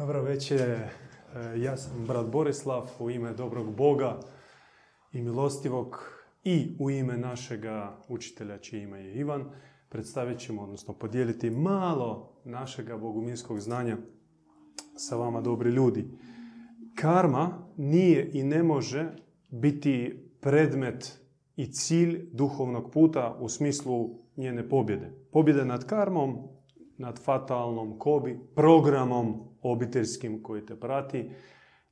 Dobro večer, e, ja sam brat Borislav u ime dobrog Boga i milostivog i u ime našega učitelja čije ime je Ivan predstavit ćemo, odnosno podijeliti malo našega boguminskog znanja sa vama dobri ljudi. Karma nije i ne može biti predmet i cilj duhovnog puta u smislu njene pobjede. Pobjede nad karmom, nad fatalnom kobi, programom obiteljskim koji te prati,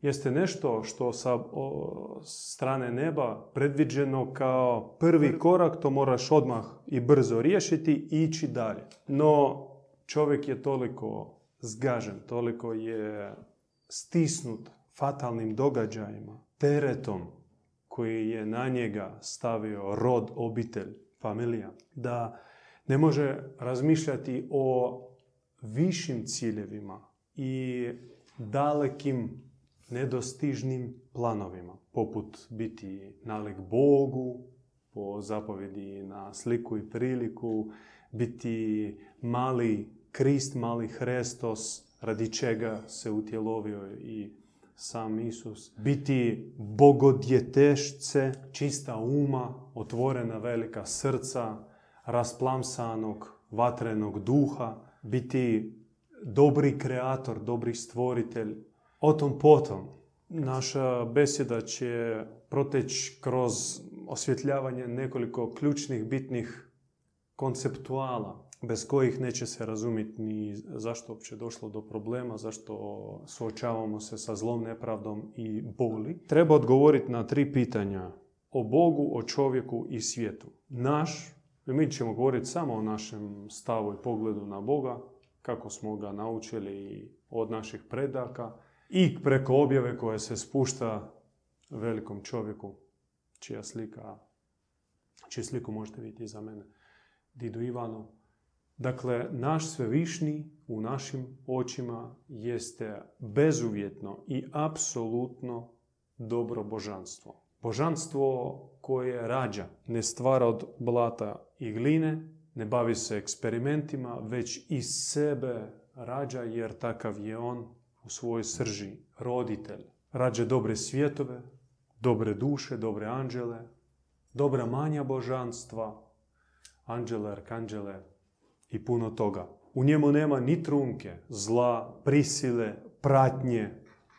jeste nešto što sa strane neba predviđeno kao prvi korak, to moraš odmah i brzo riješiti i ići dalje. No čovjek je toliko zgažen, toliko je stisnut fatalnim događajima, teretom koji je na njega stavio rod, obitelj, familija, da ne može razmišljati o višim ciljevima i dalekim nedostižnim planovima, poput biti nalik Bogu, po zapovjedi na sliku i priliku, biti mali Krist, mali Hrestos, radi čega se utjelovio i sam Isus. Biti bogodjetešce, čista uma, otvorena velika srca, rasplamsanog, vatrenog duha, biti dobri kreator, dobri stvoritelj. O tom potom. Naša besjeda će proteći kroz osvjetljavanje nekoliko ključnih, bitnih konceptuala bez kojih neće se razumjeti ni zašto uopće došlo do problema, zašto suočavamo se sa zlom, nepravdom i boli. Treba odgovoriti na tri pitanja o Bogu, o čovjeku i svijetu. Naš, mi ćemo govoriti samo o našem stavu i pogledu na Boga, kako smo ga naučili od naših predaka i preko objave koja se spušta velikom čovjeku, čija slika, čiju sliku možete vidjeti iza mene, Didu Ivanu. Dakle, naš svevišnji u našim očima jeste bezuvjetno i apsolutno dobro božanstvo. Božanstvo koje rađa, ne stvara od blata i gline, ne bavi se eksperimentima, već iz sebe rađa jer takav je on u svojoj srži, roditelj. Rađa dobre svjetove, dobre duše, dobre anđele, dobra manja božanstva, anđele, arkanđele i puno toga. U njemu nema ni trunke, zla, prisile, pratnje,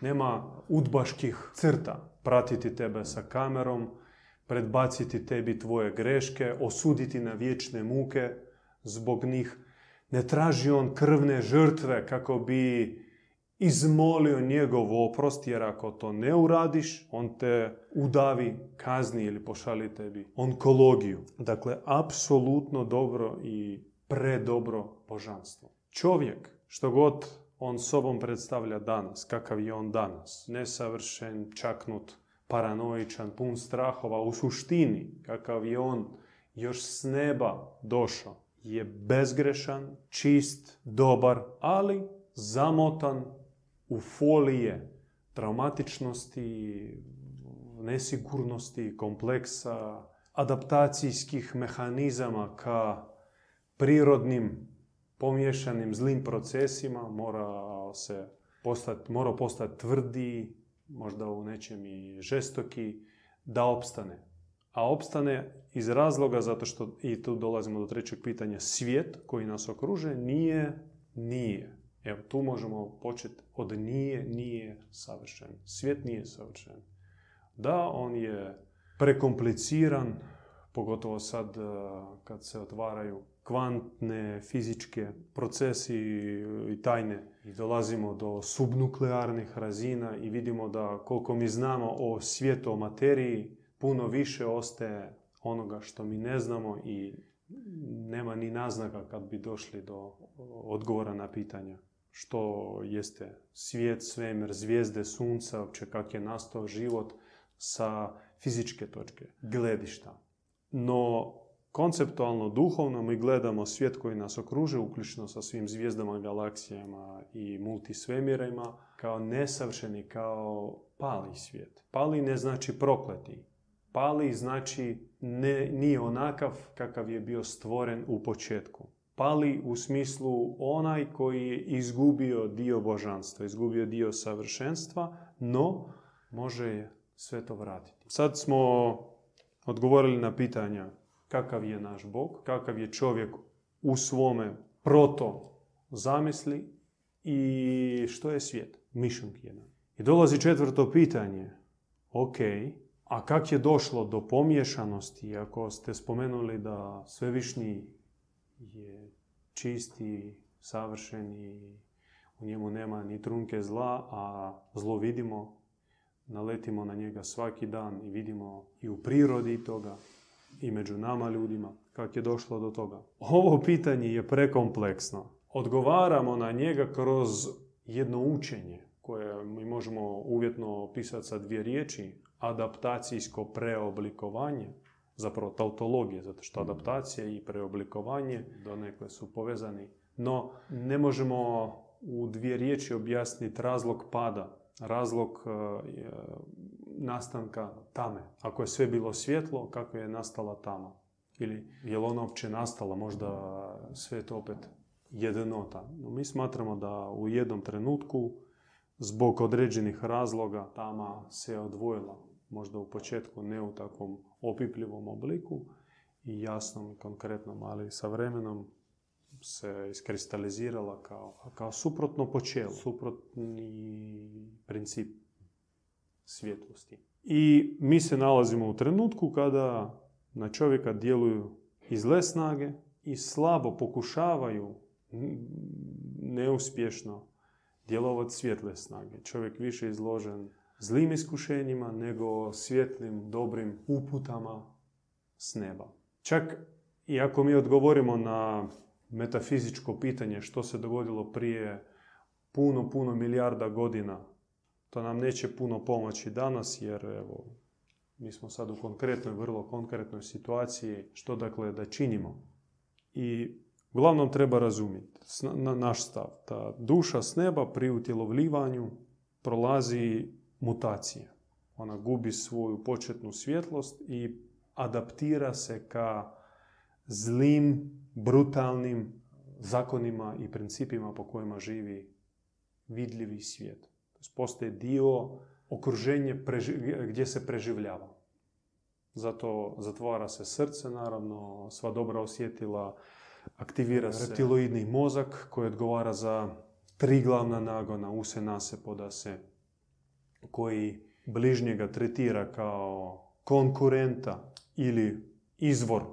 nema udbaških crta. Pratiti tebe sa kamerom, predbaciti tebi tvoje greške, osuditi na vječne muke zbog njih. Ne traži on krvne žrtve kako bi izmolio njegov oprost, jer ako to ne uradiš, on te udavi, kazni ili pošali tebi onkologiju. Dakle, apsolutno dobro i predobro božanstvo. Čovjek, što god on sobom predstavlja danas, kakav je on danas, nesavršen, čaknut, paranoičan, pun strahova, u suštini kakav je on još s neba došao, je bezgrešan, čist, dobar, ali zamotan u folije traumatičnosti, nesigurnosti, kompleksa, adaptacijskih mehanizama ka prirodnim pomješanim zlim procesima, mora se postati, mora postati tvrdi, možda u nečem i žestoki, da opstane. A opstane iz razloga zato što, i tu dolazimo do trećeg pitanja, svijet koji nas okruže nije, nije. Evo, tu možemo početi od nije, nije savršen. Svijet nije savršen. Da, on je prekompliciran, pogotovo sad eh, kad se otvaraju kvantne fizičke procesi i tajne i dolazimo do subnuklearnih razina i vidimo da koliko mi znamo o svijetu, o materiji, puno više ostaje onoga što mi ne znamo i nema ni naznaka kad bi došli do odgovora na pitanja što jeste svijet, svemir, zvijezde, sunca, uopće kak je nastao život sa fizičke točke gledišta. No, konceptualno, duhovno mi gledamo svijet koji nas okruže, uključno sa svim zvijezdama, galaksijama i multisvemirima, kao nesavršeni, kao pali svijet. Pali ne znači prokleti. Pali znači ne, nije onakav kakav je bio stvoren u početku. pali u smislu onaj koji je izgubio dio božanstva, izgubio dio savršenstva, no može sve to vratiti. Sad smo odgovorili na pitanja kakav je naš Bog, kakav je čovjek u svome proto zamisli i što je svijet. Mission jedan. I dolazi četvrto pitanje. Ok, a kak je došlo do pomiješanosti, ako ste spomenuli da svevišnji je čisti, savršeni, u njemu nema ni trunke zla, a zlo vidimo, naletimo na njega svaki dan i vidimo i u prirodi toga, i među nama ljudima, kak je došlo do toga. Ovo pitanje je prekompleksno. Odgovaramo na njega kroz jedno učenje, koje mi možemo uvjetno opisati sa dvije riječi, adaptacijsko preoblikovanje, zapravo tautologija, zato što adaptacija i preoblikovanje donekle su povezani. No, ne možemo u dvije riječi objasniti razlog pada, razlog e, nastanka tame. Ako je sve bilo svjetlo, kako je nastala tama? Ili je li ona uopće nastala, možda sve to opet jednota. No, mi smatramo da u jednom trenutku, zbog određenih razloga, tama se odvojila. Možda u početku ne u takvom opipljivom obliku i jasnom i konkretnom, ali sa vremenom se iskristalizirala kao, kao suprotno počelo, suprotni princip svjetlosti. I mi se nalazimo u trenutku kada na čovjeka djeluju i zle snage i slabo pokušavaju neuspješno djelovati svjetle snage. Čovjek više izložen zlim iskušenjima nego svjetlim, dobrim uputama s neba. Čak i ako mi odgovorimo na metafizičko pitanje što se dogodilo prije puno, puno milijarda godina, to nam neće puno pomoći danas jer evo, mi smo sad u konkretnoj, vrlo konkretnoj situaciji što dakle da činimo. I uglavnom treba razumjeti na naš stav da duša s neba pri utjelovljivanju prolazi mutacije. Ona gubi svoju početnu svjetlost i adaptira se ka zlim, brutalnim zakonima i principima po kojima živi vidljivi svijet. Postoje dio okruženje gdje se preživljava. Zato zatvara se srce, naravno, sva dobra osjetila, aktivira se reptiloidni mozak koji odgovara za tri glavna nagona, use, nase, podase, koji bližnjega tretira kao konkurenta ili izvor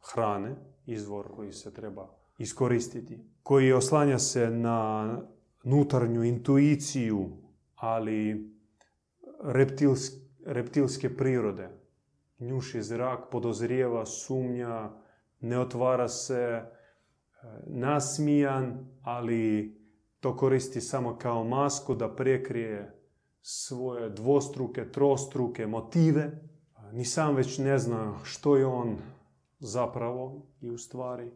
hrane, izvor koji se treba iskoristiti, koji oslanja se na nutarnju intuiciju, ali reptilske prirode. Njuši zrak, podozrijeva, sumnja, ne otvara se, e, nasmijan, ali to koristi samo kao masku da prekrije svoje dvostruke, trostruke motive. Ni sam već ne zna što je on zapravo i u stvari.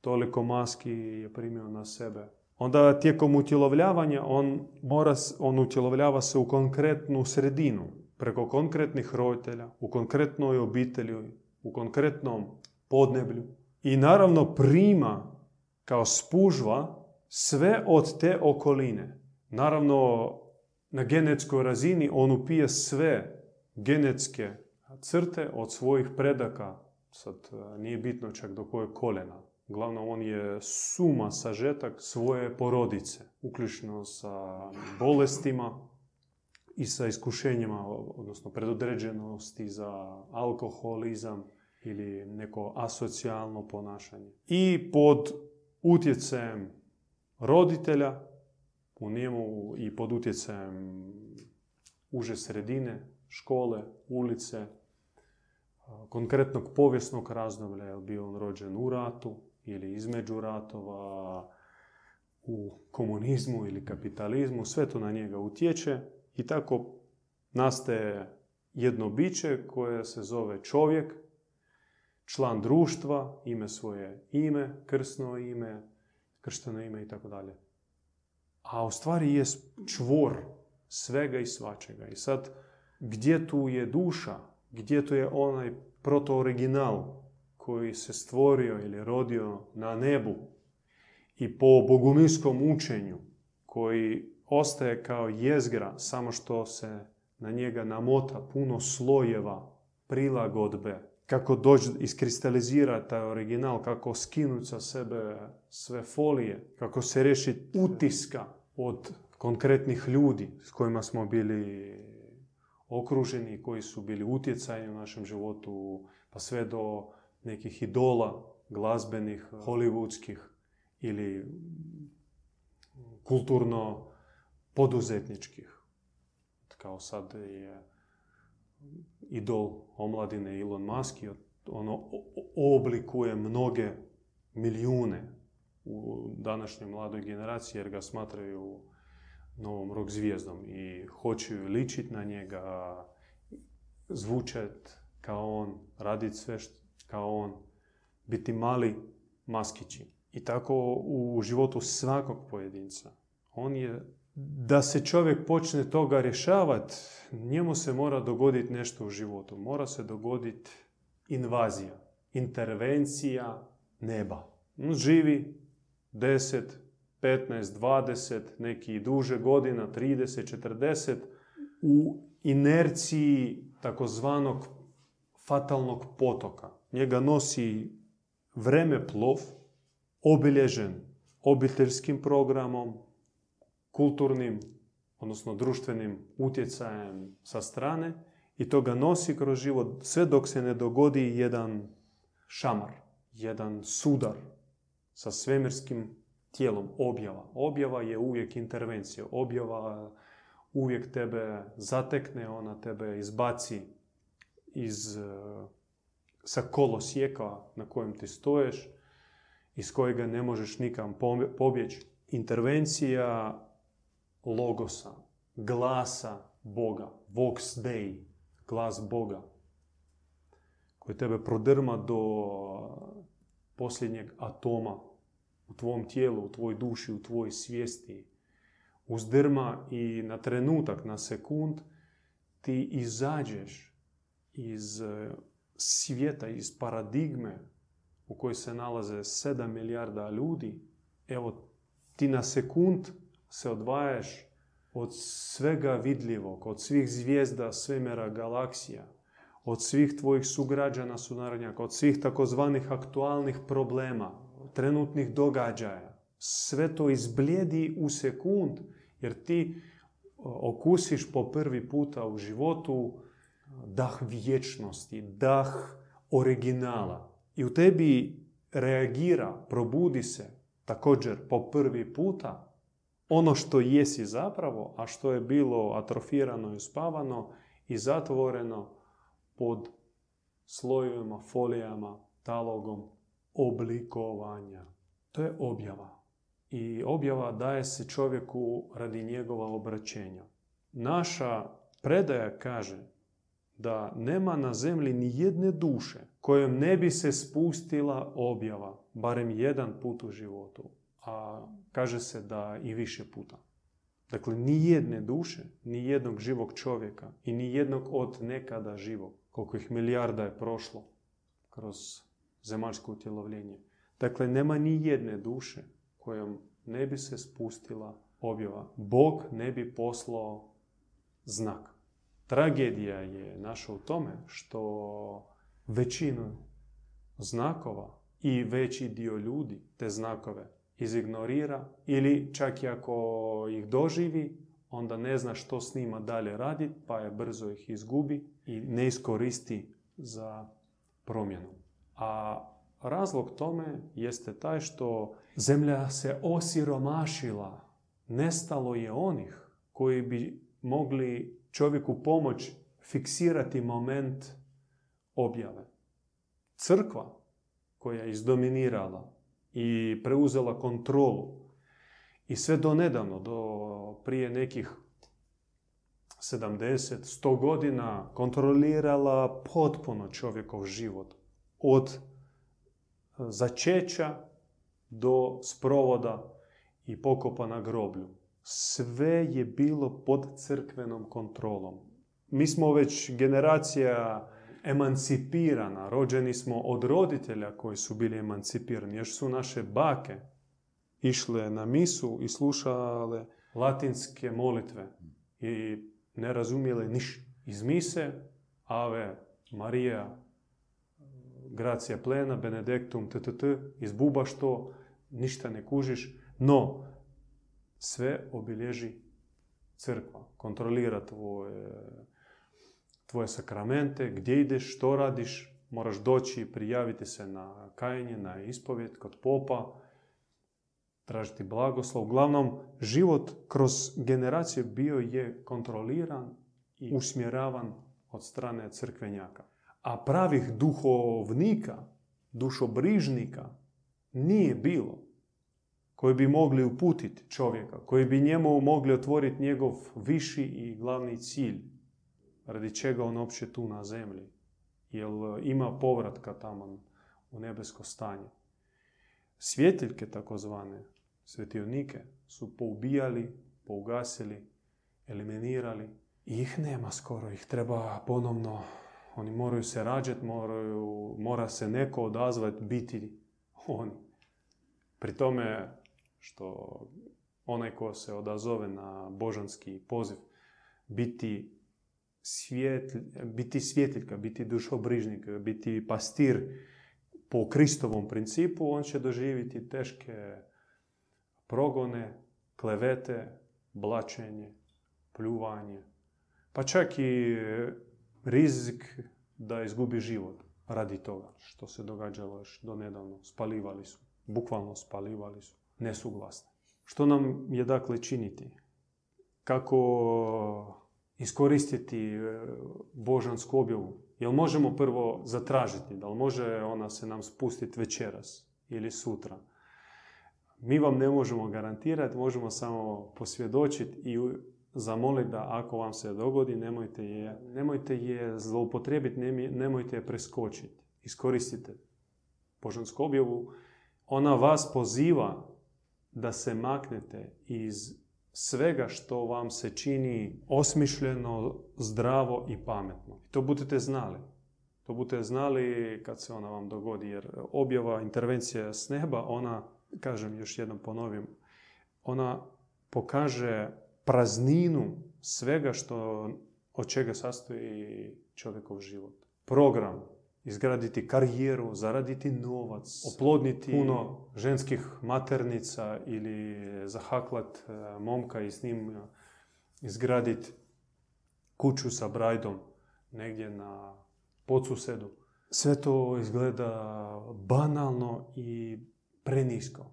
Toliko maski je primio na sebe. Onda tijekom utjelovljavanja on, mora, on utjelovljava se u konkretnu sredinu, preko konkretnih roditelja, u konkretnoj obitelji, u konkretnom podneblju. I naravno prima kao spužva sve od te okoline. Naravno, na genetskoj razini on upije sve genetske crte od svojih predaka. Sad e, nije bitno čak do koje kolena. Glavno, on je suma, sažetak svoje porodice, uključno sa bolestima i sa iskušenjima, odnosno predodređenosti za alkoholizam ili neko asocijalno ponašanje. I pod utjecajem roditelja u njemu i pod utjecajem uže sredine, škole, ulice, konkretnog povijesnog razdoblja, je bio on rođen u ratu ili između ratova, u komunizmu ili kapitalizmu, sve to na njega utječe i tako nastaje jedno biće koje se zove čovjek, član društva, ime svoje ime, krsno ime, kršteno ime i tako dalje. A u stvari je čvor svega i svačega. I sad, gdje tu je duša, gdje tu je onaj proto-original koji se stvorio ili rodio na nebu i po boguminskom učenju koji ostaje kao jezgra samo što se na njega namota puno slojeva prilagodbe. Kako doći iskristalizirati taj original, kako skinuti sa sebe sve folije, kako se riješiti utiska od konkretnih ljudi s kojima smo bili okruženi, koji su bili utjecajni u našem životu, pa sve do nekih idola glazbenih, hollywoodskih ili kulturno poduzetničkih. Kao sad je idol omladine Elon Musk i ono oblikuje mnoge milijune u današnjoj mladoj generaciji jer ga smatraju novom rock zvijezdom i hoću ličiti na njega, zvučat kao on, raditi sve kao on, biti mali maskići. I tako u životu svakog pojedinca. On je, da se čovjek počne toga rješavati, njemu se mora dogoditi nešto u životu. Mora se dogoditi invazija, intervencija neba. On živi 10, 15, 20, neki duže godina, 30, 40, u inerciji takozvanog fatalnog potoka. Njega nosi vreme plov, obilježen obiteljskim programom, kulturnim, odnosno društvenim utjecajem sa strane i to ga nosi kroz život sve dok se ne dogodi jedan šamar, jedan sudar sa svemirskim tijelom, objava. Objava je uvijek intervencija. Objava uvijek tebe zatekne, ona tebe izbaci iz, sa kolosijeka na kojem ti stoješ, iz kojega ne možeš nikam pobjeći. Intervencija logosa, glasa Boga, vox Dei, glas Boga, koji tebe prodrma do posljednjeg atoma u tvom tijelu, u tvoj duši, u tvojoj svijesti. Uzdrma i na trenutak, na sekund, ti izađeš iz svijeta, iz paradigme u kojoj se nalaze 7 milijarda ljudi. Evo, ti na sekund se odvajaš od svega vidljivog, od svih zvijezda, svemera, galaksija, od svih tvojih sugrađana, sunarodnjaka, od svih takozvanih aktualnih problema, trenutnih događaja. Sve to izblijedi u sekund, jer ti okusiš po prvi puta u životu dah vječnosti, dah originala. I u tebi reagira, probudi se također po prvi puta ono što jesi zapravo, a što je bilo atrofirano i uspavano i zatvoreno pod slojevima, folijama, talogom oblikovanja. To je objava. I objava daje se čovjeku radi njegova obraćenja. Naša predaja kaže da nema na zemlji ni jedne duše kojom ne bi se spustila objava, barem jedan put u životu a kaže se da i više puta. Dakle, ni jedne duše, ni jednog živog čovjeka i ni jednog od nekada živog, koliko ih milijarda je prošlo kroz zemaljsko utjelovljenje. Dakle, nema ni jedne duše kojom ne bi se spustila objava. Bog ne bi poslao znak. Tragedija je naša u tome što većinu znakova i veći dio ljudi te znakove izignorira ili čak i ako ih doživi, onda ne zna što s njima dalje raditi, pa je brzo ih izgubi i ne iskoristi za promjenu. A razlog tome jeste taj što zemlja se osiromašila. Nestalo je onih koji bi mogli čovjeku pomoć fiksirati moment objave. Crkva koja je izdominirala i preuzela kontrolu. I sve do nedavno, do prije nekih 70, 100 godina kontrolirala potpuno čovjekov život. Od začeća do sprovoda i pokopa na groblju. Sve je bilo pod crkvenom kontrolom. Mi smo već generacija emancipirana. Rođeni smo od roditelja koji su bili emancipirani. Još su naše bake išle na misu i slušale latinske molitve i ne razumjele ništa. Iz mise Ave Marija, Gracija plena, Benedictum, ttt, izbubaš to, ništa ne kužiš, no sve obilježi crkva, kontrolira tvoje, tvoje sakramente, gdje ideš, što radiš, moraš doći prijaviti se na kajenje, na ispovjed kod popa, tražiti blagoslov. Uglavnom, život kroz generacije bio je kontroliran i usmjeravan od strane crkvenjaka. A pravih duhovnika, dušobrižnika nije bilo koji bi mogli uputiti čovjeka, koji bi njemu mogli otvoriti njegov viši i glavni cilj, radi čega on uopće tu na zemlji. Jer ima povratka tamo u nebesko stanje. Svjetiljke takozvane, svetionike, su poubijali, pougasili, eliminirali. I ih nema skoro, ih treba ponovno, oni moraju se rađati, moraju, mora se neko odazvati, biti oni. Pri tome što onaj ko se odazove na božanski poziv, biti, svjet, biti svjetiljka, biti dušobrižnik, biti pastir po Kristovom principu, on će doživjeti teške progone, klevete, blačenje, pljuvanje, pa čak i rizik da izgubi život radi toga što se događalo još do nedavno. Spalivali su, bukvalno spalivali su, nesuglasni. Što nam je dakle činiti? Kako iskoristiti e, božansku objavu? Jel možemo prvo zatražiti? Da li može ona se nam spustiti večeras ili sutra? Mi vam ne možemo garantirati, možemo samo posvjedočiti i zamoliti da ako vam se dogodi, nemojte je, nemojte je zloupotrijebiti, nemojte je preskočiti. Iskoristite božansku objavu. Ona vas poziva da se maknete iz svega što vam se čini osmišljeno, zdravo i pametno. To budete znali. To budete znali kad se ona vam dogodi, jer objava, intervencija s neba, ona kažem još jednom ponovim, ona pokaže prazninu svega što, od čega sastoji čovjekov život. Program, izgraditi karijeru, zaraditi novac, oplodniti puno ženskih maternica ili zahaklat e, momka i s njim izgraditi kuću sa brajdom negdje na podsusedu. Sve to izgleda banalno i prenisko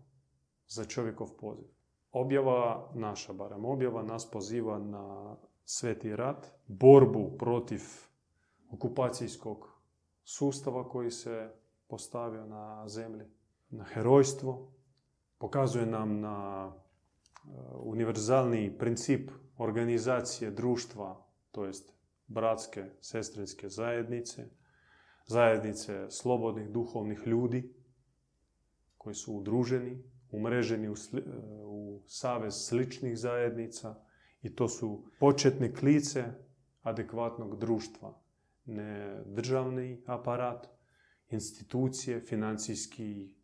za čovjekov poziv. Objava naša, barem objava, nas poziva na sveti rat, borbu protiv okupacijskog sustava koji se postavio na zemlji, na herojstvo, pokazuje nam na e, univerzalni princip organizacije društva, to jest bratske, sestrinske zajednice, zajednice slobodnih duhovnih ljudi, koji su udruženi, umreženi u, u savez sličnih zajednica i to su početne klice adekvatnog društva. Ne državni aparat, institucije, financijski,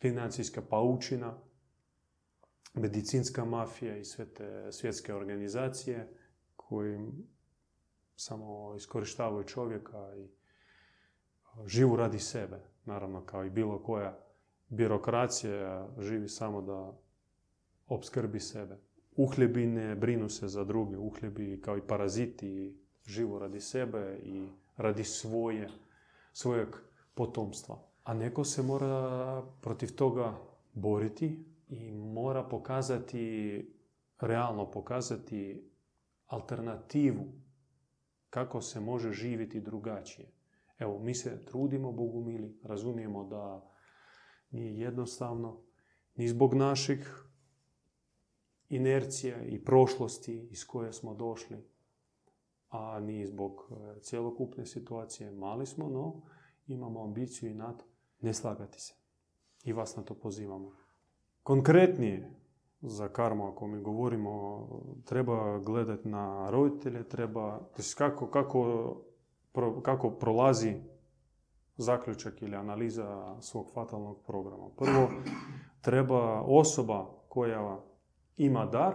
financijska paučina, medicinska mafija i sve te svjetske organizacije koji samo iskorištavaju čovjeka i živu radi sebe, naravno kao i bilo koja birokracija živi samo da opskrbi sebe. Uhljebi ne brinu se za druge, uhljebi kao i paraziti živu radi sebe i radi svoje, svojeg potomstva. A neko se mora protiv toga boriti i mora pokazati, realno pokazati alternativu kako se može živjeti drugačije. Evo, mi se trudimo, Bogu mili, razumijemo da nije jednostavno, ni zbog naših inercija i prošlosti iz koje smo došli, a ni zbog e, cjelokupne situacije. Mali smo, no imamo ambiciju i nad ne slagati se. I vas na to pozivamo. Konkretnije za karmu, ako mi govorimo, treba gledati na roditelje, treba, kako, kako kako prolazi zaključak ili analiza svog fatalnog programa. Prvo, treba osoba koja ima dar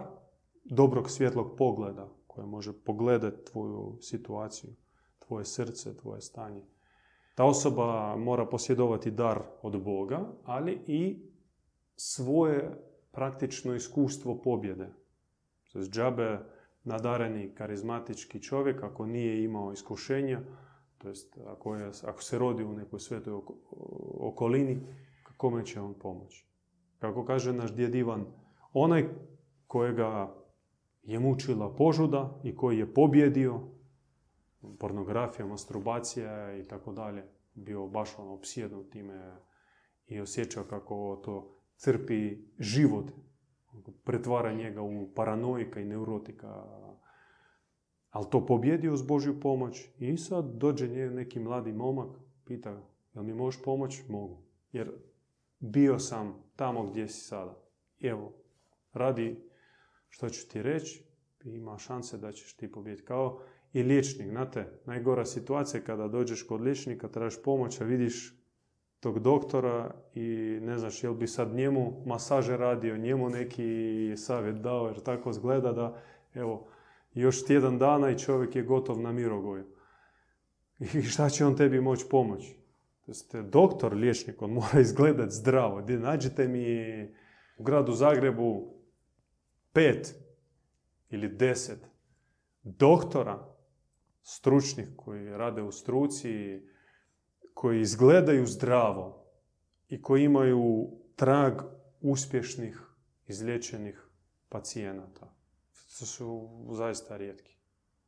dobrog svjetlog pogleda, koja može pogledati tvoju situaciju, tvoje srce, tvoje stanje. Ta osoba mora posjedovati dar od Boga, ali i svoje praktično iskustvo pobjede. S džabe nadareni karizmatički čovjek, ako nije imao iskušenja, to jest ako, je, ako se rodi u nekoj svetoj okolini, kome će on pomoći? Kako kaže naš djed Ivan, onaj kojega je mučila požuda i koji je pobjedio, pornografija, masturbacija i tako dalje, bio baš ono opsjednut time i osjećao kako to crpi život, pretvara njega u paranoika i neurotika. Ali to pobjedio uz Božju pomoć i sad dođe neki mladi momak, pita, jel mi možeš pomoći? Mogu. Jer bio sam tamo gdje si sada. Evo, radi što ću ti reći, ima šanse da ćeš ti pobjediti. Kao i liječnik, znate, najgora situacija kada dođeš kod liječnika, trebaš pomoć, a vidiš tog doktora i ne znaš jel bi sad njemu masaže radio, njemu neki savjet dao, jer tako zgleda da evo, još tjedan dana i čovjek je gotov na mirogoju. I šta će on tebi moći pomoći? To doktor, liječnik, on mora izgledati zdravo. Nađite mi u gradu Zagrebu pet ili deset doktora stručnih koji rade u struci, koji izgledaju zdravo i koji imaju trag uspješnih izlječenih pacijenata. To su zaista rijetki.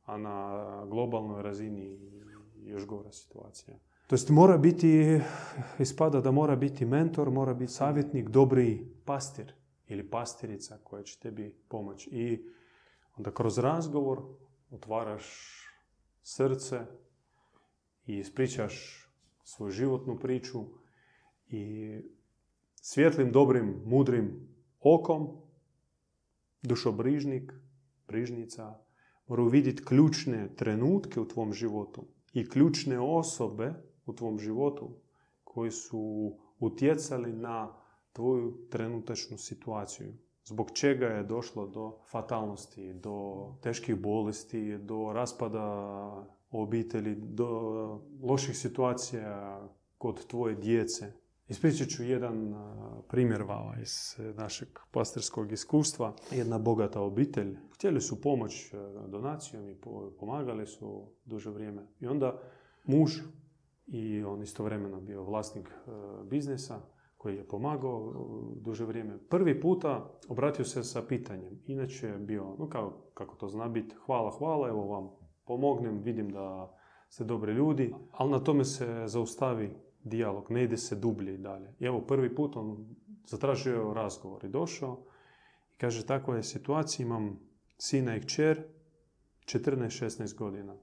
A na globalnoj razini još gora situacija. To jest mora biti, ispada da mora biti mentor, mora biti savjetnik, dobri pastir ili pastirica koja će tebi pomoći. I onda kroz razgovor otvaraš srce i ispričaš svoju životnu priču i svjetlim, dobrim, mudrim okom dušobrižnik, brižnica, mora uvidjeti ključne trenutke u tvom životu i ključne osobe u tvom životu koji su utjecali na tvoju trenutačnu situaciju. Zbog čega je došlo do fatalnosti, do teških bolesti, do raspada obitelji, do loših situacija kod tvoje djece. Ispričat ću jedan primjer vama iz našeg pastorskog iskustva. Jedna bogata obitelj. Htjeli su pomoć donacijom i pomagali su duže vrijeme. I onda muž i on istovremeno bio vlasnik biznesa koji je pomagao duže vrijeme. Prvi puta obratio se sa pitanjem. Inače je bio, no kako, kako to zna biti, hvala, hvala, evo vam pomognem, vidim da ste dobri ljudi, ali na tome se zaustavi dijalog, ne ide se dublje i dalje. I evo prvi put on zatražio razgovor i došao i kaže takva je situacija, imam sina i kćer, 14-16 godina.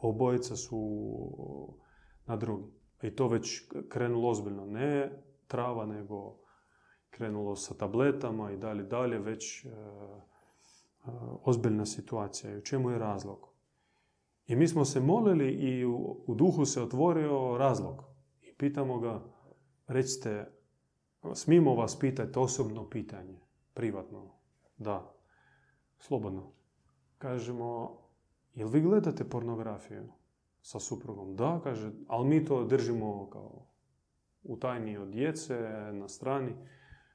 Obojica su na drugi. I to već krenulo ozbiljno. Ne trava, nego krenulo sa tabletama i dalje, dalje, već e, e, ozbiljna situacija. I u čemu je razlog? I mi smo se molili i u, u duhu se otvorio razlog. I pitamo ga, recite, smimo vas pitati osobno pitanje, privatno. Da, slobodno. Kažemo, jel vi gledate pornografiju sa suprugom? Da, kaže, ali mi to držimo kao u tajni od djece, na strani.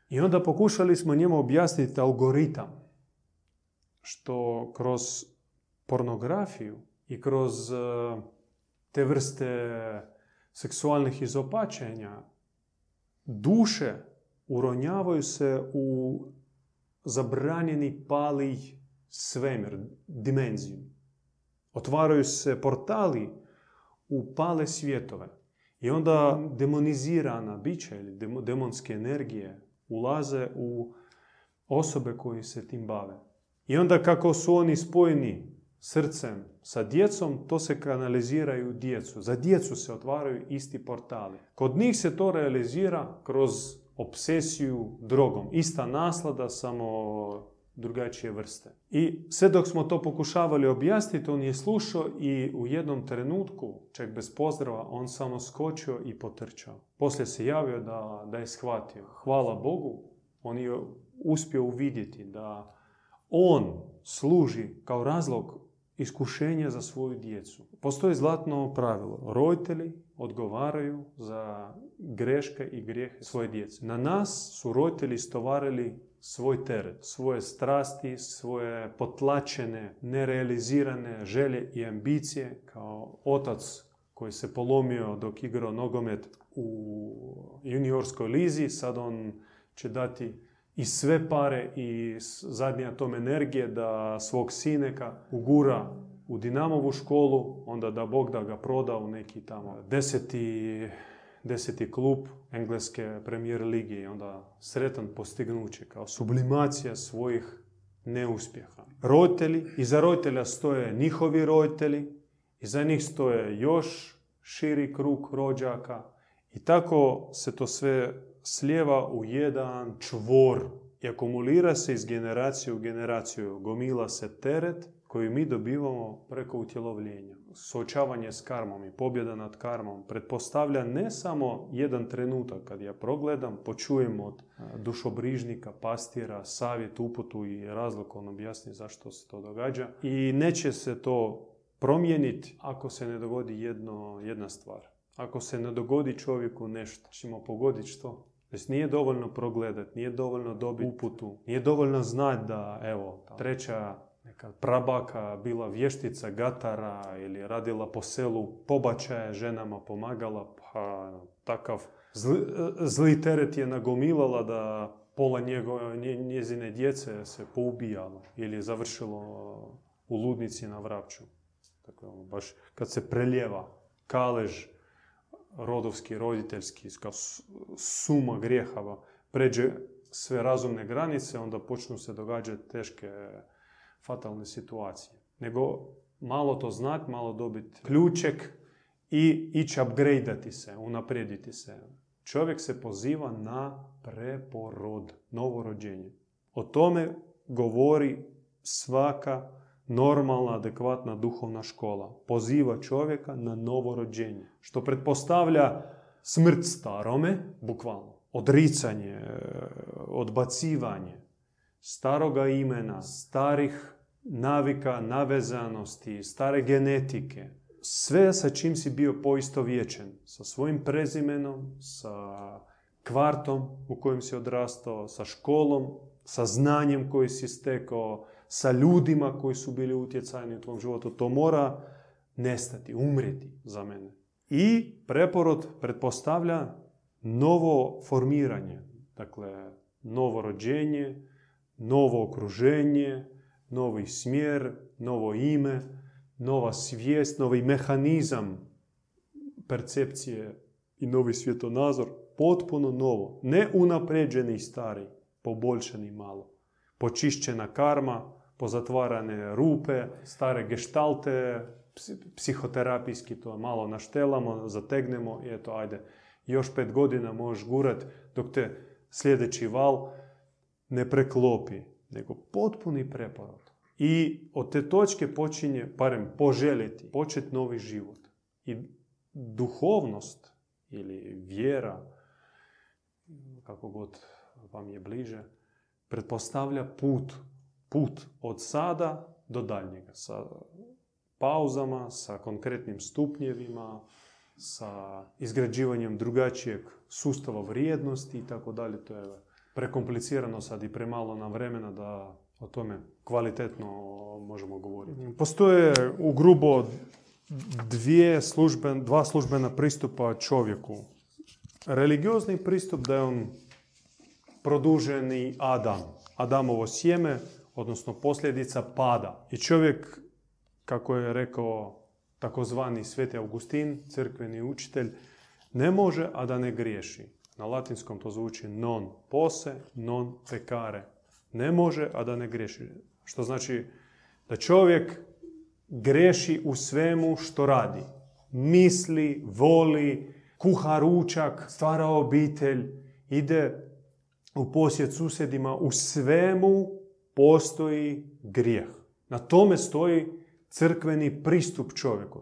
I onda pokušali smo njemu objasniti algoritam što kroz pornografiju i kroz e, te vrste seksualnih izopačenja duše uronjavaju se u zabranjeni pali svemir, dimenziju. Otvaraju se portali u pale svjetove. I onda demonizirana bića ili demonske energije ulaze u osobe koji se tim bave. I onda kako su oni spojeni srcem sa djecom, to se kanaliziraju djecu. Za djecu se otvaraju isti portali. Kod njih se to realizira kroz obsesiju drogom. Ista naslada, samo drugačije vrste. I sve dok smo to pokušavali objasniti, on je slušao i u jednom trenutku, čak bez pozdrava, on samo skočio i potrčao. Poslije se javio da, da je shvatio. Hvala Bogu, on je uspio uvidjeti da on služi kao razlog iskušenja za svoju djecu. Postoji zlatno pravilo. Roditelji odgovaraju za greške i grijehe svoje djece. Na nas su roditelji stovarili svoj teret, svoje strasti, svoje potlačene, nerealizirane želje i ambicije kao otac koji se polomio dok igrao nogomet u juniorskoj lizi, sad on će dati i sve pare i zadnji atom energije da svog sineka ugura u Dinamovu školu, onda da Bog da ga proda u neki tamo deseti, deseti klub engleske premijer ligi i onda sretan postignuće kao sublimacija svojih neuspjeha. Roditelji, iza roditelja stoje njihovi roditelji, iza njih stoje još širi krug rođaka i tako se to sve slijeva u jedan čvor i akumulira se iz generacije u generaciju. Gomila se teret koji mi dobivamo preko utjelovljenja. Suočavanje s karmom i pobjeda nad karmom pretpostavlja ne samo jedan trenutak kad ja progledam, počujem od dušobrižnika, pastira, savjet, uputu i razlog on objasni zašto se to događa. I neće se to promijeniti ako se ne dogodi jedno, jedna stvar. Ako se ne dogodi čovjeku nešto, ćemo pogoditi što? Znači nije dovoljno progledat, nije dovoljno dobiti uputu, nije dovoljno znati da, evo, treća neka prabaka bila vještica gatara ili radila po selu pobačaje, ženama pomagala, pa takav zli, zli teret je nagomilala da pola njegove, njezine djece se poubijalo ili završilo u ludnici na Vrapču. Dakle, ono, baš kad se preljeva kalež rodovski, roditeljski, kao suma grijehava pređe sve razumne granice, onda počnu se događati teške fatalne situacije. Nego malo to znati, malo dobiti ključek i ići upgradeati se, unaprijediti se. Čovjek se poziva na preporod, novorođenje. O tome govori svaka normalna, adekvatna duhovna škola. Poziva čovjeka na novorođenje. Što pretpostavlja smrt starome, bukvalno. Odricanje, odbacivanje staroga imena, starih navika, navezanosti, stare genetike. Sve sa čim si bio poistovječen. Sa svojim prezimenom, sa kvartom u kojem si odrastao, sa školom, sa znanjem koji si stekao, sa ljudima koji su bili utjecajni u tvom životu. To mora nestati, umreti za mene. I preporod pretpostavlja novo formiranje, dakle novo rođenje, novo okruženje, novi smjer, novo ime, nova svijest, novi mehanizam percepcije i novi svjetonazor, potpuno novo, ne unapređeni stari, poboljšani malo. Počišćena karma, pozatvarane rupe, stare geštalte, psihoterapijski to malo naštelamo, zategnemo i eto, ajde, još pet godina možeš gurat dok te sljedeći val ne preklopi, nego potpuni preporod. I od te točke počinje, barem poželjeti, početi novi život. I duhovnost ili vjera, kako god vam je bliže, pretpostavlja put. Put od sada do daljnjega. Sa pauzama, sa konkretnim stupnjevima, sa izgrađivanjem drugačijeg sustava vrijednosti i tako dalje. To je prekomplicirano sad i premalo nam vremena da o tome kvalitetno možemo govoriti. Postoje u grubo dvije služben, dva službena pristupa čovjeku. Religiozni pristup da je on produženi Adam, Adamovo sjeme, odnosno posljedica pada. I čovjek, kako je rekao takozvani Sveti Augustin, crkveni učitelj, ne može, a da ne griješi. Na latinskom to zvuči non pose, non pecare. Ne može, a da ne griješi. Što znači da čovjek greši u svemu što radi. Misli, voli, kuha ručak, stvara obitelj, ide u posjet susjedima u svemu postoji grijeh. Na tome stoji crkveni pristup čovjeku.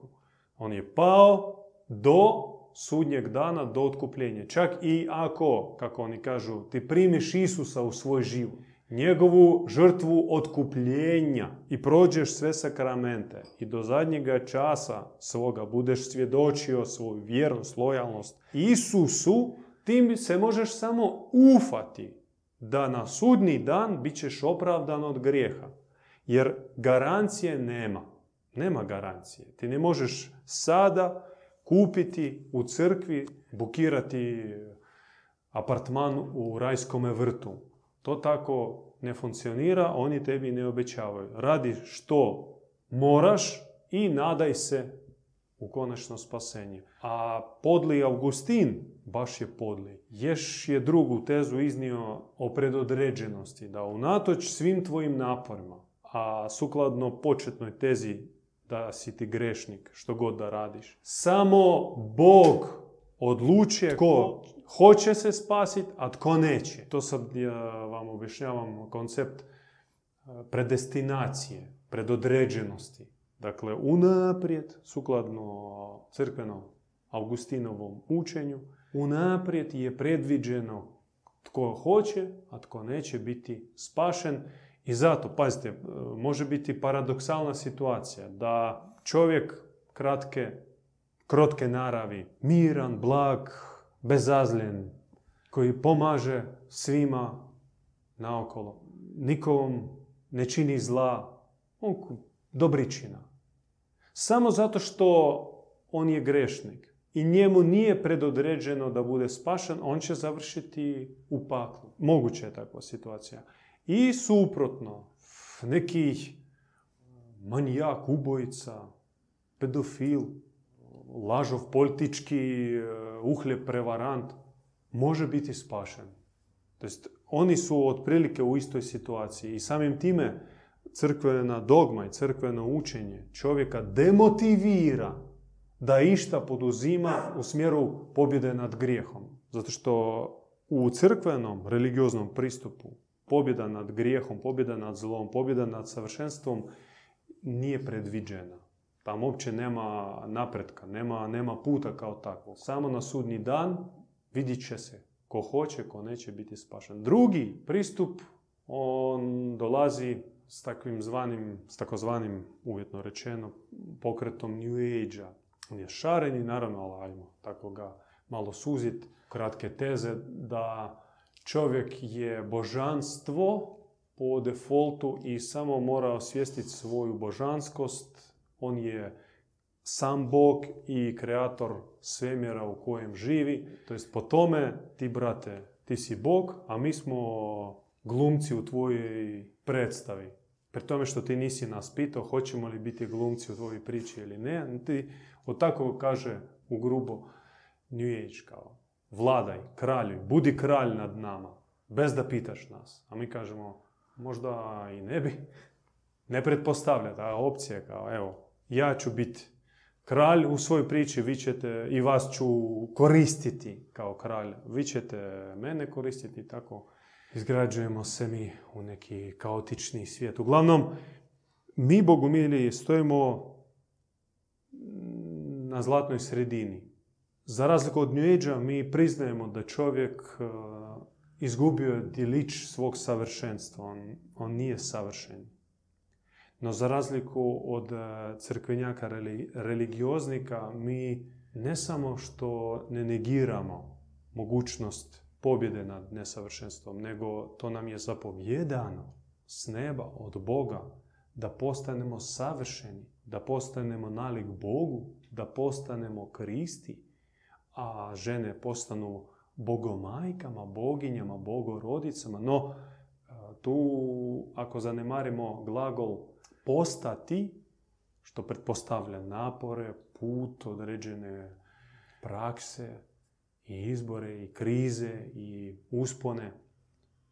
On je pao do sudnjeg dana, do otkupljenja. Čak i ako, kako oni kažu, ti primiš Isusa u svoj život, njegovu žrtvu otkupljenja i prođeš sve sakramente i do zadnjega časa svoga budeš svjedočio svoju vjernost, lojalnost Isusu, tim se možeš samo ufati da na sudni dan bit ćeš opravdan od grijeha. Jer garancije nema. Nema garancije. Ti ne možeš sada kupiti u crkvi, bukirati apartman u rajskome vrtu. To tako ne funkcionira, oni tebi ne obećavaju. Radi što moraš i nadaj se u konačno spasenje. A podli Augustin, baš je podli, ješ je drugu tezu iznio o predodređenosti, da unatoč svim tvojim naporima, a sukladno početnoj tezi da si ti grešnik, što god da radiš, samo Bog odlučuje ko hoće se spasiti, a tko neće. To sad ja vam objašnjavam koncept e, predestinacije, predodređenosti. Dakle, unaprijed, sukladno crkvenom Augustinovom učenju, unaprijed je predviđeno tko hoće, a tko neće biti spašen. I zato, pazite, e, može biti paradoksalna situacija da čovjek kratke, krotke naravi, miran, blag, bezazljen, koji pomaže svima naokolo, nikom ne čini zla, on dobričina. Samo zato što on je grešnik i njemu nije predodređeno da bude spašen, on će završiti u paklu. Moguće je takva situacija. I suprotno, neki manijak, ubojica, pedofil, lažov politički uhljeb prevarant, može biti spašen. To jest, oni su otprilike u istoj situaciji i samim time crkvena dogma i crkveno učenje čovjeka demotivira da išta poduzima u smjeru pobjede nad grijehom. Zato što u crkvenom religioznom pristupu pobjeda nad grijehom, pobjeda nad zlom, pobjeda nad savršenstvom nije predviđena. Tam uopće nema napretka, nema, nema puta kao takvog. Samo na sudni dan vidit će se ko hoće, ko neće biti spašen. Drugi pristup, on dolazi s takvim zvanim, s takozvanim, uvjetno rečeno, pokretom New Age-a. On je šareni, naravno, ali ajmo tako ga malo suzit. Kratke teze da čovjek je božanstvo po defaultu i samo mora osvijestiti svoju božanskost. On je sam Bog i kreator svemjera u kojem živi. To jest po tome ti, brate, ti si Bog, a mi smo glumci u tvojoj predstavi. Pri tome što ti nisi nas pitao hoćemo li biti glumci u tvojoj priči ili ne, ti od tako kaže u grubo New Age kao vladaj, kraljuj, budi kralj nad nama, bez da pitaš nas. A mi kažemo, možda i ne bi. Ne pretpostavlja ta opcija kao, evo, ja ću biti kralj u svojoj priči, vi ćete, i vas ću koristiti kao kralj. Vi ćete mene koristiti, tako izgrađujemo se mi u neki kaotični svijet. Uglavnom, mi, bogumili, stojimo na zlatnoj sredini. Za razliku od New Age-a, mi priznajemo da čovjek uh, izgubio dilić svog savršenstva. On, on nije savršen. No za razliku od uh, crkvenjaka religioznika, mi ne samo što ne negiramo mogućnost pobjede nad nesavršenstvom, nego to nam je zapovjedano s neba, od Boga, da postanemo savršeni, da postanemo nalik Bogu, da postanemo kristi, a žene postanu bogomajkama, boginjama, bogorodicama. No, tu ako zanemarimo glagol postati, što pretpostavlja napore, put, određene prakse, i izbore, i krize, i uspone,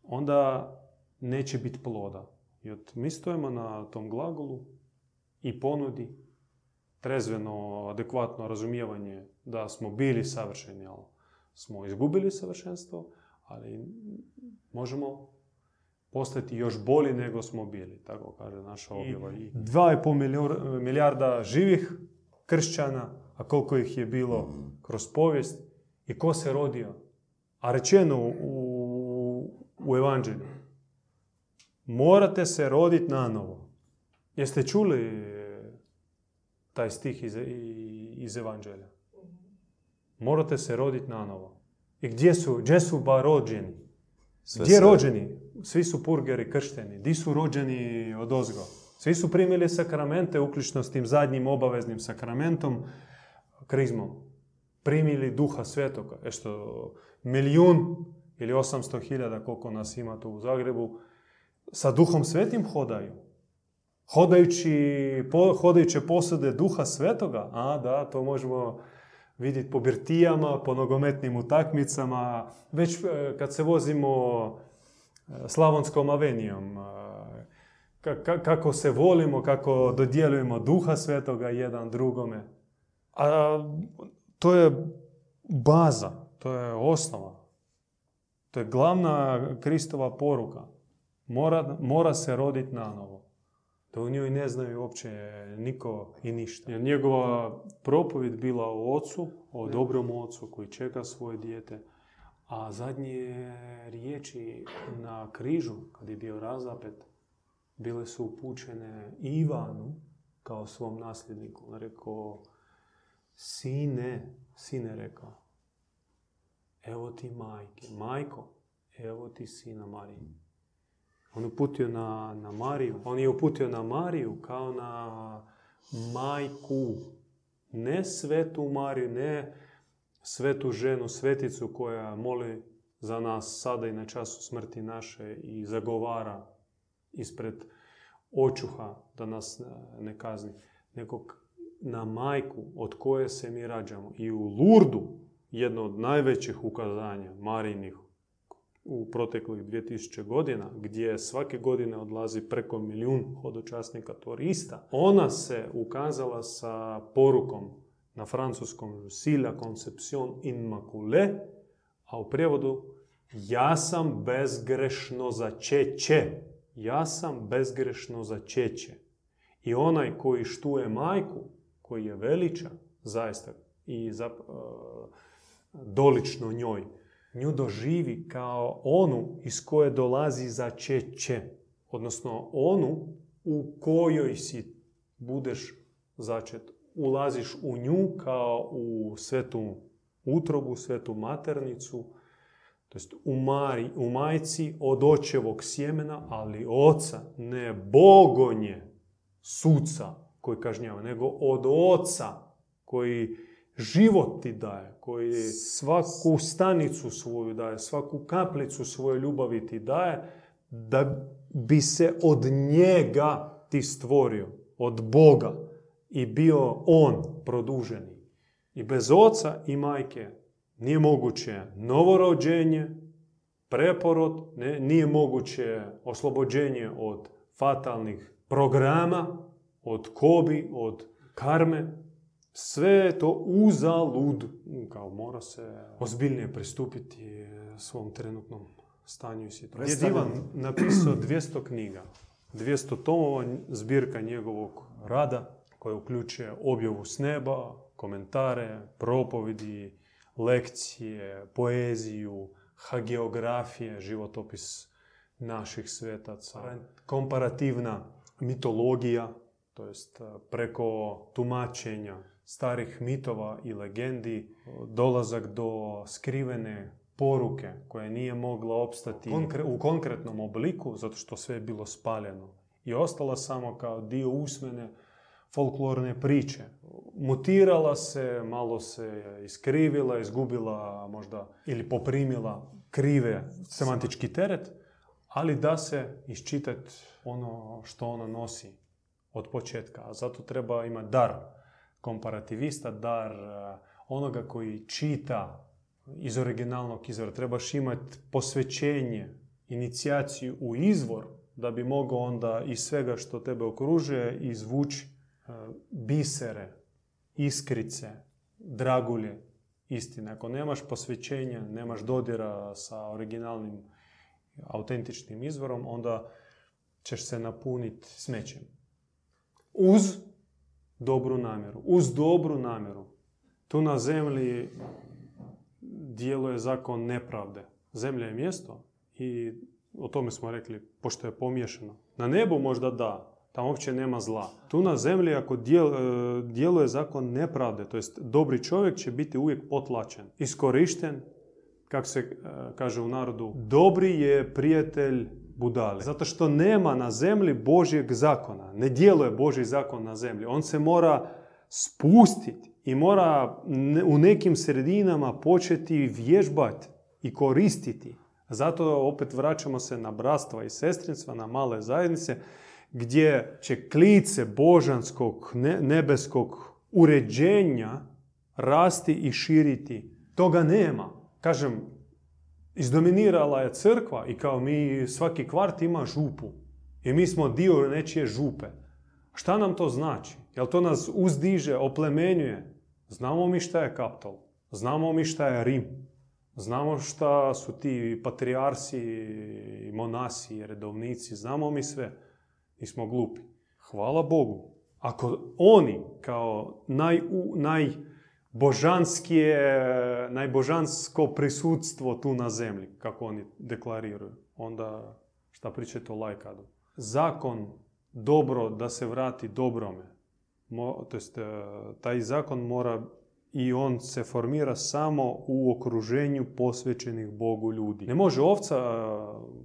onda neće biti ploda. Od, mi stojimo na tom glagolu i ponudi trezveno, adekvatno razumijevanje da smo bili savršeni, ali smo izgubili savršenstvo, ali možemo postati još bolji nego smo bili, tako kaže naša objava. I dva i pol milijarda živih kršćana, a koliko ih je bilo kroz povijest i ko se rodio. A rečeno u, u evanđelju, morate se roditi na novo. Jeste čuli taj stih iz, iz evanđelja? Morate se roditi na novo. I gdje su, gdje su ba rođeni? Sve Gdje se- rođeni? Svi su purgeri kršteni. Di su rođeni od ozgo? Svi su primili sakramente, uključno s tim zadnjim obaveznim sakramentom, krizmom. Primili duha svetoga. E što milijun ili 800 hiljada, koliko nas ima tu u Zagrebu, sa duhom svetim hodaju. Hodajući, po, hodajuće posade duha svetoga, a da, to možemo vidjeti po birtijama, po nogometnim utakmicama, već e, kad se vozimo Slavonskom avenijom, ka- ka- kako se volimo, kako dodjeljujemo duha svetoga jedan drugome. A to je baza, to je osnova. To je glavna Kristova poruka. Mora, mora se roditi na novo. Da u njoj ne znaju uopće niko i ništa. Jer njegova propovjed bila o ocu, o dobrom ocu koji čeka svoje dijete. A zadnje riječi na križu, kad je bio razapet, bile su upućene Ivanu kao svom nasljedniku. On rekao, sine, sine rekao, evo ti majke, majko, evo ti sina Marije. On uputio na, na Mariju. On je uputio na Mariju kao na majku. Ne svetu Mariju, ne svetu ženu, sveticu koja moli za nas sada i na času smrti naše i zagovara ispred očuha da nas ne- kazni, nego na majku od koje se mi rađamo. I u Lurdu, jedno od najvećih ukazanja Marijinih u proteklih 2000 godina, gdje svake godine odlazi preko milijun hodočasnika turista, ona se ukazala sa porukom na francuskom Sila Conception Immaculée, a u prijevodu ja sam bezgrešno začeće. Ja sam bezgrešno začeće. I onaj koji štuje majku, koji je veliča zaista i za, e, dolično njoj, nju doživi kao onu iz koje dolazi začeće. Odnosno onu u kojoj si budeš začet. Ulaziš u nju kao u svetu utrobu, svetu maternicu, to jest u, Mari, u majci od očevog sjemena, ali oca, ne bogonje, suca koji kažnjava, nego od oca koji život ti daje, koji svaku stanicu svoju daje, svaku kaplicu svoje ljubavi ti daje, da bi se od njega ti stvorio, od Boga i bio on produženi. I bez oca i majke nije moguće novorođenje, preporod, ne, nije moguće oslobođenje od fatalnih programa, od kobi, od karme. Sve je to uzalud. Kao mora se ozbiljnije pristupiti svom trenutnom stanju i situaciji. Djed Ivan napisao 200 knjiga, 200 tomova zbirka njegovog rada koja uključuje objavu s neba, komentare, propovidi, lekcije, poeziju, hageografije, životopis naših svetaca, komparativna mitologija, to jest preko tumačenja starih mitova i legendi, dolazak do skrivene poruke koja nije mogla opstati u konkretnom obliku, zato što sve je bilo spaljeno. I ostala samo kao dio usmene folklorne priče. Mutirala se, malo se iskrivila, izgubila možda ili poprimila krive semantički teret, ali da se iščitati ono što ona nosi od početka. A zato treba imati dar komparativista, dar onoga koji čita iz originalnog izvora. Trebaš imati posvećenje, inicijaciju u izvor da bi mogao onda iz svega što tebe okružuje izvući bisere, iskrice, dragulje istine. Ako nemaš posvećenja, nemaš dodira sa originalnim autentičnim izvorom, onda ćeš se napuniti smećem. Uz dobru namjeru. Uz dobru namjeru. Tu na zemlji djeluje zakon nepravde. Zemlja je mjesto i o tome smo rekli, pošto je pomiješano. Na nebu možda da, tamo uopće nema zla. Tu na zemlji ako e, djeluje zakon nepravde, to jest dobri čovjek će biti uvijek potlačen, iskorišten, kako se e, kaže u narodu, dobri je prijatelj budale. Zato što nema na zemlji Božjeg zakona. Ne djeluje Božji zakon na zemlji. On se mora spustiti i mora u nekim sredinama početi vježbati i koristiti. Zato opet vraćamo se na bratstva i sestrinstva, na male zajednice, gdje će klice božanskog, nebeskog uređenja rasti i širiti. Toga nema. Kažem, izdominirala je crkva i kao mi svaki kvart ima župu. I mi smo dio nečije župe. Šta nam to znači? Jel to nas uzdiže, oplemenjuje? Znamo mi šta je kaptol. Znamo mi šta je Rim. Znamo šta su ti patrijarsi, monasi, redovnici. Znamo mi sve. Nismo glupi. Hvala Bogu. Ako oni kao naj, naj božanskije, najbožansko prisutstvo tu na zemlji, kako oni deklariraju. Onda šta pričate o lajkadu? Zakon dobro da se vrati dobrome. to jest, e, taj zakon mora i on se formira samo u okruženju posvećenih Bogu ljudi. Ne može ovca e,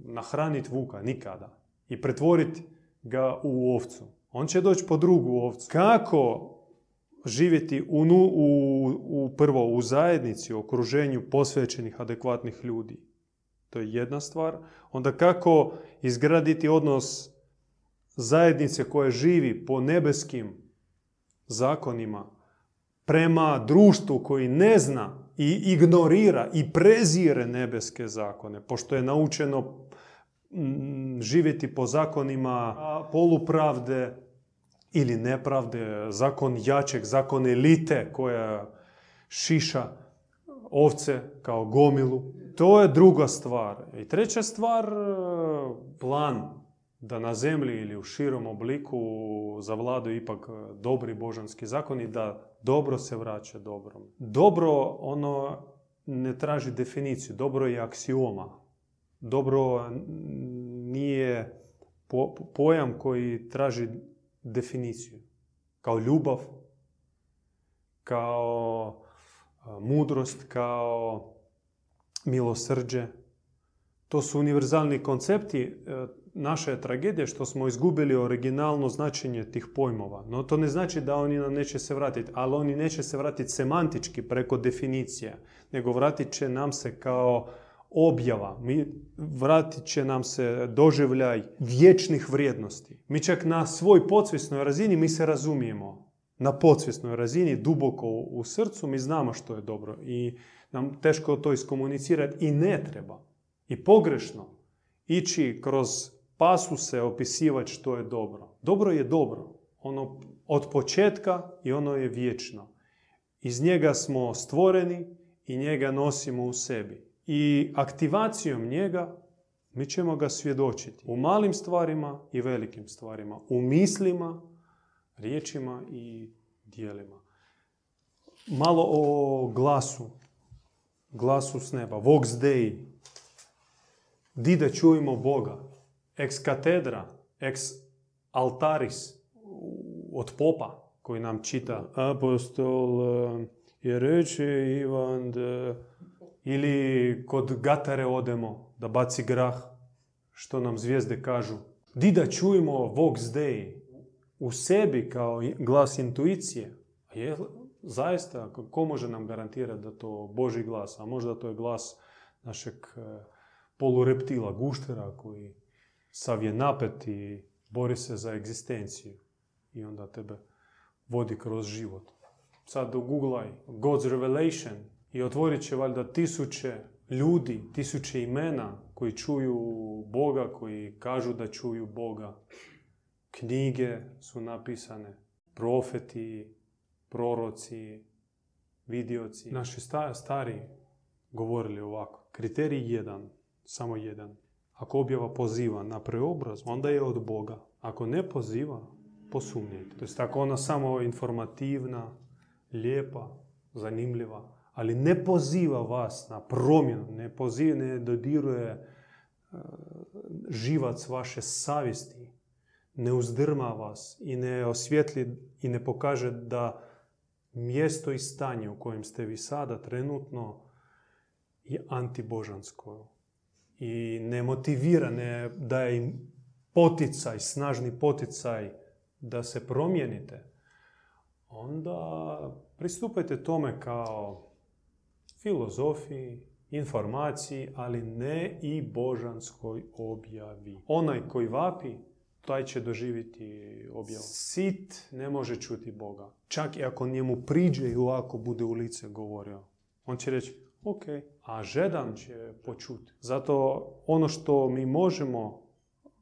nahraniti vuka nikada i pretvoriti ga u ovcu. On će doći po drugu ovcu. Kako živjeti u, u, u, prvo u zajednici, u okruženju posvećenih, adekvatnih ljudi. To je jedna stvar. Onda kako izgraditi odnos zajednice koja živi po nebeskim zakonima prema društvu koji ne zna i ignorira i prezire nebeske zakone, pošto je naučeno mm, živjeti po zakonima polupravde, ili nepravde, zakon jačeg, zakon elite koja šiša ovce kao gomilu. To je druga stvar. I treća stvar, e, plan da na zemlji ili u širom obliku zavladaju ipak dobri božanski zakoni, da dobro se vraća dobrom. Dobro, ono ne traži definiciju. Dobro je aksioma. Dobro nije pojam koji traži definiciju. Kao ljubav, kao mudrost, kao milosrđe. To su univerzalni koncepti. E, naša je što smo izgubili originalno značenje tih pojmova. No to ne znači da oni nam neće se vratiti, ali oni neće se vratiti semantički preko definicija, nego vratit će nam se kao objava, mi, vratit će nam se doživljaj vječnih vrijednosti. Mi čak na svoj podsvjesnoj razini mi se razumijemo. Na podsvjesnoj razini, duboko u srcu, mi znamo što je dobro i nam teško to iskomunicirati i ne treba. I pogrešno ići kroz pasuse opisivati što je dobro. Dobro je dobro. Ono od početka i ono je vječno. Iz njega smo stvoreni i njega nosimo u sebi. I aktivacijom njega mi ćemo ga svjedočiti u malim stvarima i velikim stvarima, u mislima, riječima i dijelima. Malo o glasu, glasu s neba, vox dei, di da čujemo Boga, ex katedra, ex altaris, od popa koji nam čita. Apostol eh, je reče Ivan de ili kod gatare odemo da baci grah, što nam zvijezde kažu. Di da čujemo Vox Dei u sebi kao glas intuicije. Je, zaista, ko može nam garantirati da to Boži glas, a možda to je glas našeg e, polureptila, guštera koji sav je napet i bori se za egzistenciju i onda tebe vodi kroz život. Sad googlaj God's Revelation i otvorit će valjda tisuće ljudi, tisuće imena koji čuju Boga, koji kažu da čuju Boga. Knjige su napisane, profeti, proroci, vidioci. Naši stari govorili ovako. Kriterij jedan, samo jedan. Ako objava poziva na preobraz, onda je od Boga. Ako ne poziva, posumnjajte. To jest ako ona samo informativna, lijepa, zanimljiva, ali ne poziva vas na promjenu, ne poziva, ne dodiruje e, živac vaše savjesti, ne uzdrma vas i ne osvjetli i ne pokaže da mjesto i stanje u kojem ste vi sada trenutno je antibožansko i ne motivira, ne daje im poticaj, snažni poticaj da se promijenite, onda pristupajte tome kao filozofiji, informaciji, ali ne i božanskoj objavi. Onaj koji vapi, taj će doživjeti objavu. Sit ne može čuti Boga. Čak i ako njemu priđe i ovako bude u lice govorio. On će reći, ok, a žedan će počuti. Zato ono što mi možemo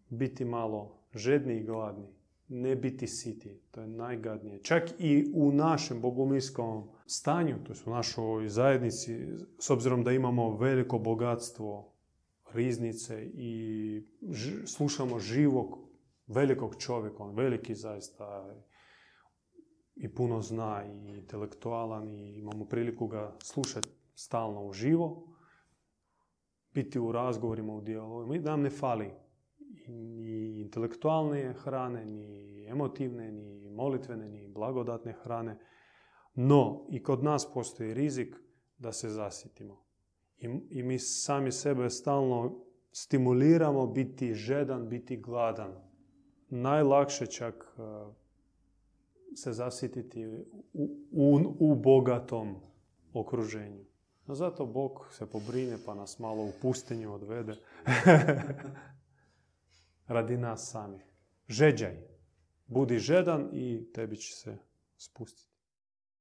biti malo žedni i gladni, ne biti siti. To je najgadnije. Čak i u našem bogomirskom stanju, to u našoj zajednici, s obzirom da imamo veliko bogatstvo riznice i slušamo živog velikog čovjeka, on veliki zaista i puno zna i intelektualan i imamo priliku ga slušati stalno uživo, biti u razgovorima, u dijalogu. Nam ne fali ni intelektualne hrane, ni emotivne, ni molitvene, ni blagodatne hrane. No, i kod nas postoji rizik da se zasitimo. I, I mi sami sebe stalno stimuliramo biti žedan, biti gladan. Najlakše čak uh, se zasititi u, u, u bogatom okruženju. No zato Bog se pobrine pa nas malo u pustinju odvede. Radi nas samih. Žeđaj. Budi žedan i tebi će se spustiti.